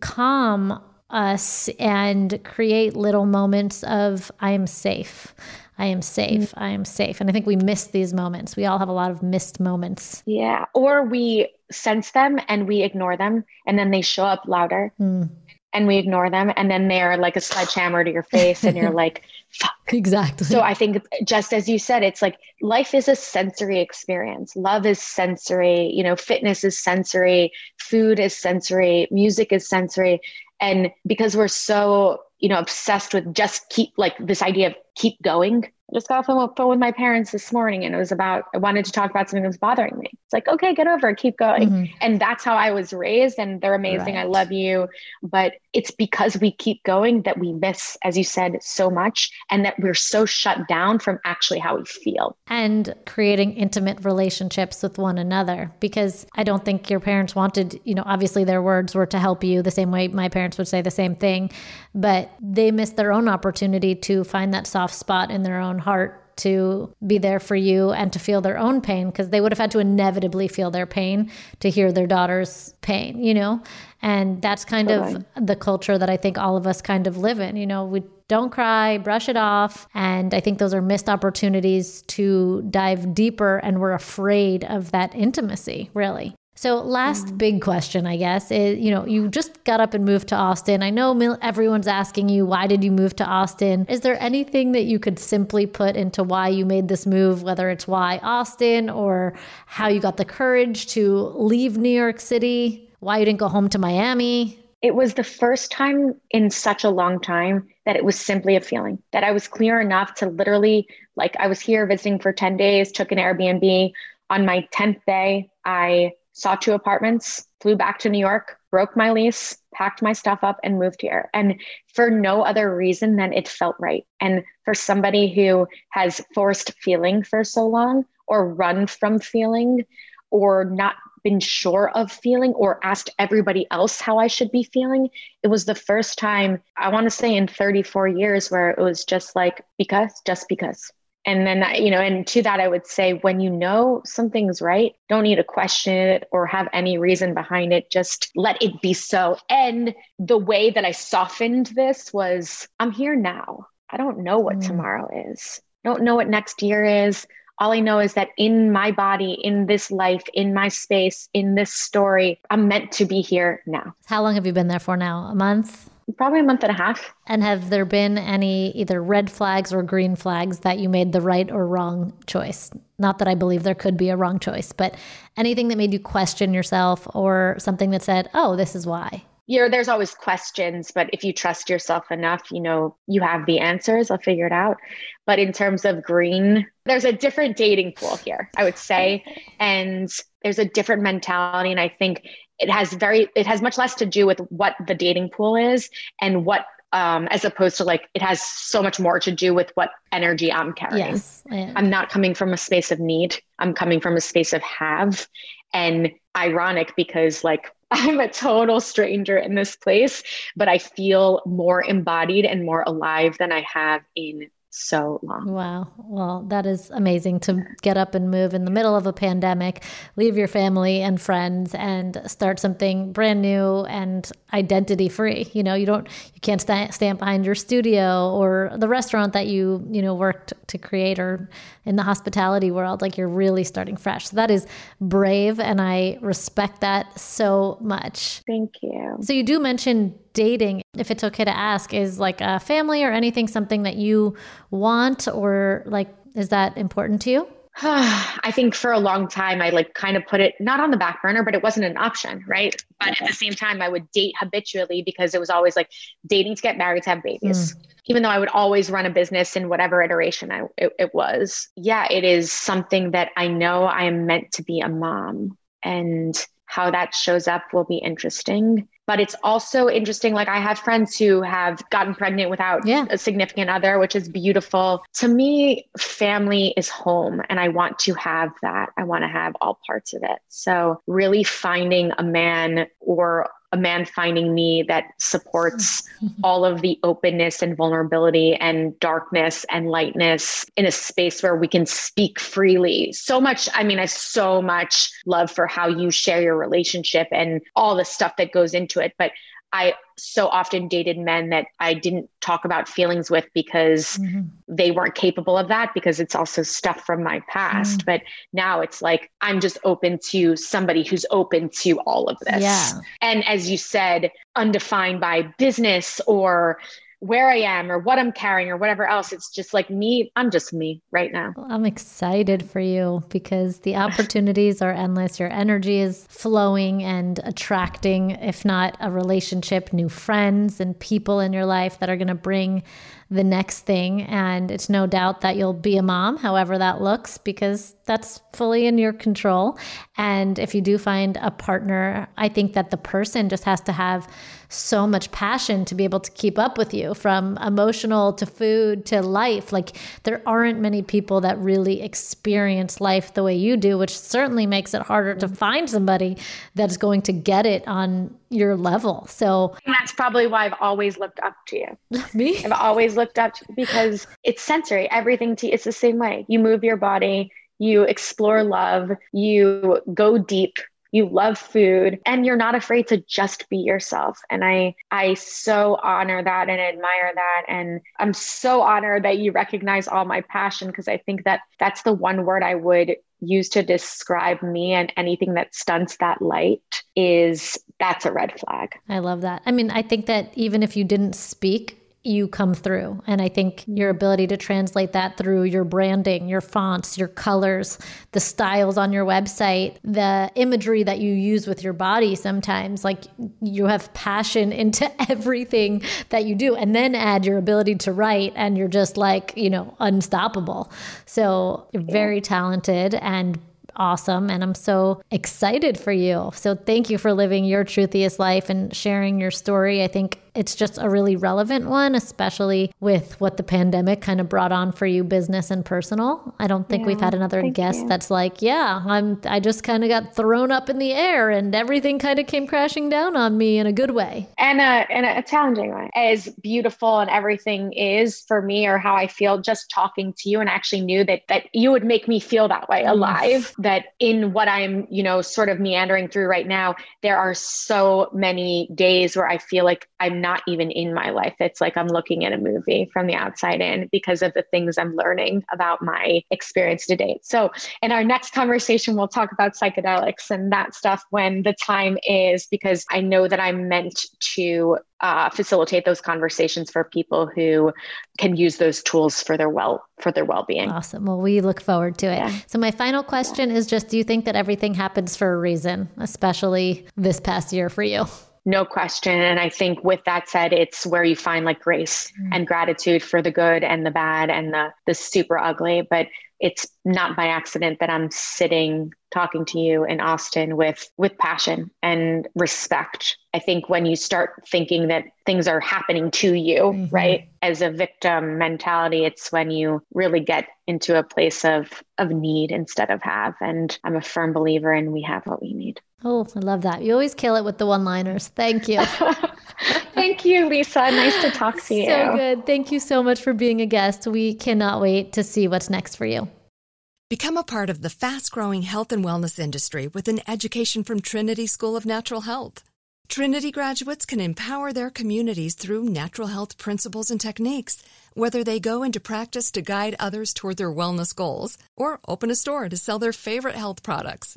[SPEAKER 2] calm us and create little moments of I am safe. I am safe. I am safe. And I think we miss these moments. We all have a lot of missed moments.
[SPEAKER 3] Yeah. Or we sense them and we ignore them and then they show up louder. Mm. And we ignore them and then they're like a sledgehammer to your face and you're like fuck.
[SPEAKER 2] Exactly.
[SPEAKER 3] So i think just as you said it's like life is a sensory experience. Love is sensory you know fitness is sensory food is sensory music is sensory. And because we're so you know obsessed with just keep like this idea of keep going I just got off the phone with my parents this morning and it was about, I wanted to talk about something that was bothering me. It's like, okay, get over it, keep going. Mm-hmm. And that's how I was raised. And they're amazing. Right. I love you. But it's because we keep going that we miss, as you said, so much and that we're so shut down from actually how we feel.
[SPEAKER 2] And creating intimate relationships with one another. Because I don't think your parents wanted, you know, obviously their words were to help you the same way my parents would say the same thing, but they missed their own opportunity to find that soft spot in their own own heart to be there for you and to feel their own pain because they would have had to inevitably feel their pain to hear their daughter's pain, you know? And that's kind of the culture that I think all of us kind of live in. You know, we don't cry, brush it off. And I think those are missed opportunities to dive deeper. And we're afraid of that intimacy, really. So, last mm-hmm. big question, I guess, is you know, you just got up and moved to Austin. I know everyone's asking you, why did you move to Austin? Is there anything that you could simply put into why you made this move, whether it's why Austin or how you got the courage to leave New York City, why you didn't go home to Miami?
[SPEAKER 3] It was the first time in such a long time that it was simply a feeling, that I was clear enough to literally, like, I was here visiting for 10 days, took an Airbnb. On my 10th day, I saw two apartments, flew back to New York, broke my lease, packed my stuff up, and moved here. And for no other reason than it felt right. And for somebody who has forced feeling for so long, or run from feeling, or not been sure of feeling, or asked everybody else how I should be feeling, it was the first time, I want to say in 34 years, where it was just like, because, just because and then you know and to that i would say when you know something's right don't need to question it or have any reason behind it just let it be so and the way that i softened this was i'm here now i don't know what mm. tomorrow is I don't know what next year is all I know is that in my body, in this life, in my space, in this story, I'm meant to be here now.
[SPEAKER 2] How long have you been there for now? A month?
[SPEAKER 3] Probably a month and a half.
[SPEAKER 2] And have there been any either red flags or green flags that you made the right or wrong choice? Not that I believe there could be a wrong choice, but anything that made you question yourself or something that said, oh, this is why?
[SPEAKER 3] You're, there's always questions, but if you trust yourself enough, you know, you have the answers. I'll figure it out. But in terms of green, there's a different dating pool here, I would say. And there's a different mentality. And I think it has very it has much less to do with what the dating pool is and what um, as opposed to like it has so much more to do with what energy I'm carrying. Yes, I'm not coming from a space of need. I'm coming from a space of have. And ironic because like I'm a total stranger in this place, but I feel more embodied and more alive than I have in so long.
[SPEAKER 2] Wow. Well, that is amazing to get up and move in the middle of a pandemic, leave your family and friends and start something brand new and identity free. You know, you don't you can't st- stand behind your studio or the restaurant that you, you know, worked to create or in the hospitality world like you're really starting fresh. So that is brave and I respect that so much.
[SPEAKER 3] Thank you.
[SPEAKER 2] So you do mention dating, if it's okay to ask, is like a family or anything something that you want or like is that important to you?
[SPEAKER 3] I think for a long time, I like kind of put it not on the back burner, but it wasn't an option, right? But at the same time, I would date habitually because it was always like dating to get married to have babies. Mm. Even though I would always run a business in whatever iteration I, it, it was. Yeah, it is something that I know I am meant to be a mom. And how that shows up will be interesting. But it's also interesting. Like, I have friends who have gotten pregnant without yeah. a significant other, which is beautiful. To me, family is home, and I want to have that. I want to have all parts of it. So, really finding a man or a man finding me that supports all of the openness and vulnerability and darkness and lightness in a space where we can speak freely. So much, I mean, I so much love for how you share your relationship and all the stuff that goes into it. But I so often dated men that I didn't talk about feelings with because mm-hmm. they weren't capable of that because it's also stuff from my past. Mm. But now it's like I'm just open to somebody who's open to all of this.
[SPEAKER 2] Yeah.
[SPEAKER 3] And as you said, undefined by business or where I am or what I'm carrying or whatever else. It's just like me. I'm just me right now.
[SPEAKER 2] I'm excited for you because the opportunities are endless. Your energy is flowing and attracting, if not a relationship, new friends and people in your life that are going to bring the next thing. And it's no doubt that you'll be a mom, however that looks, because that's fully in your control. And if you do find a partner, I think that the person just has to have so much passion to be able to keep up with you from emotional to food to life. Like there aren't many people that really experience life the way you do, which certainly makes it harder to mm-hmm. find somebody that's going to get it on your level. So
[SPEAKER 3] and that's probably why I've always looked up to you.
[SPEAKER 2] Me?
[SPEAKER 3] I've always looked up because it's sensory. Everything to it's the same way. You move your body, you explore love, you go deep you love food and you're not afraid to just be yourself and i i so honor that and admire that and i'm so honored that you recognize all my passion because i think that that's the one word i would use to describe me and anything that stunts that light is that's a red flag
[SPEAKER 2] i love that i mean i think that even if you didn't speak you come through. And I think your ability to translate that through your branding, your fonts, your colors, the styles on your website, the imagery that you use with your body sometimes, like you have passion into everything that you do. And then add your ability to write, and you're just like, you know, unstoppable. So you're very talented and awesome. And I'm so excited for you. So thank you for living your truthiest life and sharing your story. I think it's just a really relevant one, especially with what the pandemic kind of brought on for you, business and personal. I don't think yeah, we've had another guest you. that's like, yeah, I'm. I just kind of got thrown up in the air, and everything kind of came crashing down on me in a good way,
[SPEAKER 3] and a in a challenging way. As beautiful and everything is for me, or how I feel just talking to you, and actually knew that that you would make me feel that way, mm. alive. that in what I'm, you know, sort of meandering through right now, there are so many days where I feel like I'm not not even in my life. It's like I'm looking at a movie from the outside in because of the things I'm learning about my experience to date. So, in our next conversation, we'll talk about psychedelics and that stuff when the time is, because I know that I'm meant to uh, facilitate those conversations for people who can use those tools for their well for their well-being
[SPEAKER 2] awesome well we look forward to it yeah. so my final question yeah. is just do you think that everything happens for a reason especially this past year for you
[SPEAKER 3] no question. And I think with that said, it's where you find like grace mm. and gratitude for the good and the bad and the the super ugly. But it's not by accident that I'm sitting talking to you in Austin with with passion and respect. I think when you start thinking that things are happening to you, mm-hmm. right? As a victim mentality, it's when you really get into a place of of need instead of have. And I'm a firm believer in we have what we need.
[SPEAKER 2] Oh, I love that. You always kill it with the one liners. Thank you.
[SPEAKER 3] Thank you, Lisa. Nice to talk to you.
[SPEAKER 2] So good. Thank you so much for being a guest. We cannot wait to see what's next for you.
[SPEAKER 4] Become a part of the fast growing health and wellness industry with an education from Trinity School of Natural Health. Trinity graduates can empower their communities through natural health principles and techniques, whether they go into practice to guide others toward their wellness goals or open a store to sell their favorite health products.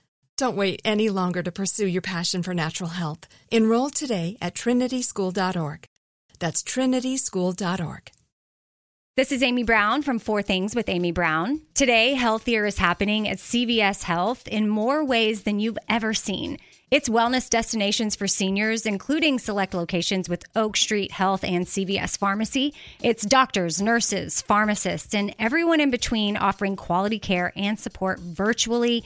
[SPEAKER 4] Don't wait any longer to pursue your passion for natural health. Enroll today at trinityschool.org. That's trinityschool.org.
[SPEAKER 7] This is Amy Brown from Four Things with Amy Brown. Today, Healthier is happening at CVS Health in more ways than you've ever seen. It's wellness destinations for seniors, including select locations with Oak Street Health and CVS Pharmacy. It's doctors, nurses, pharmacists, and everyone in between offering quality care and support virtually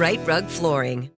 [SPEAKER 5] Rite Rug Flooring.